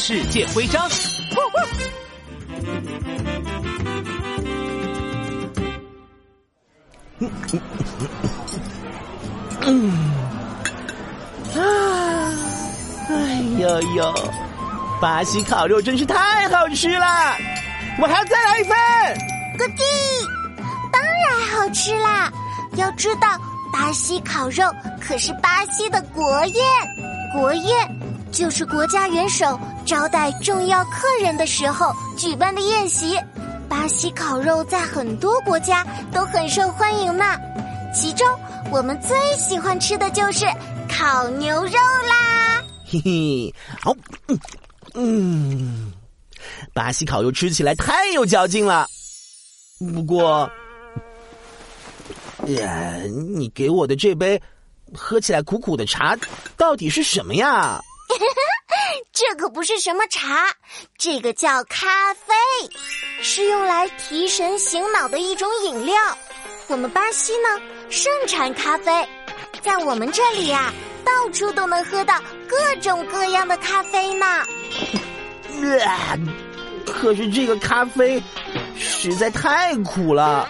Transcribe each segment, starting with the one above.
世界徽章。嗯，啊，哎呦呦，巴西烤肉真是太好吃了！我还要再来一份。哥弟，当然好吃啦！要知道，巴西烤肉可是巴西的国宴，国宴就是国家元首招待重要客人的时候举办的宴席。巴西烤肉在很多国家都很受欢迎呢，其中我们最喜欢吃的就是烤牛肉啦。嘿嘿，好，嗯，巴西烤肉吃起来太有嚼劲了。不过，呀，你给我的这杯喝起来苦苦的茶，到底是什么呀？这可不是什么茶，这个叫咖啡，是用来提神醒脑的一种饮料。我们巴西呢盛产咖啡，在我们这里呀，到处都能喝到各种各样的咖啡呢。可是这个咖啡实在太苦了，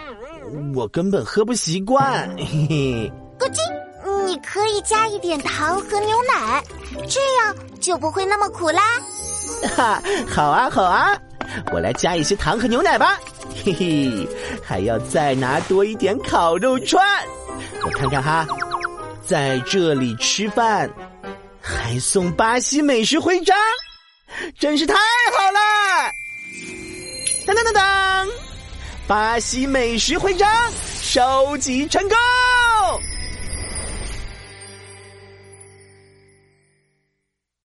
我根本喝不习惯。嘿嘿，咕叽。你可以加一点糖和牛奶，这样就不会那么苦啦。哈，好啊好啊，我来加一些糖和牛奶吧。嘿嘿，还要再拿多一点烤肉串。我看看哈，在这里吃饭还送巴西美食徽章，真是太好了！当当当当，巴西美食徽章收集成功。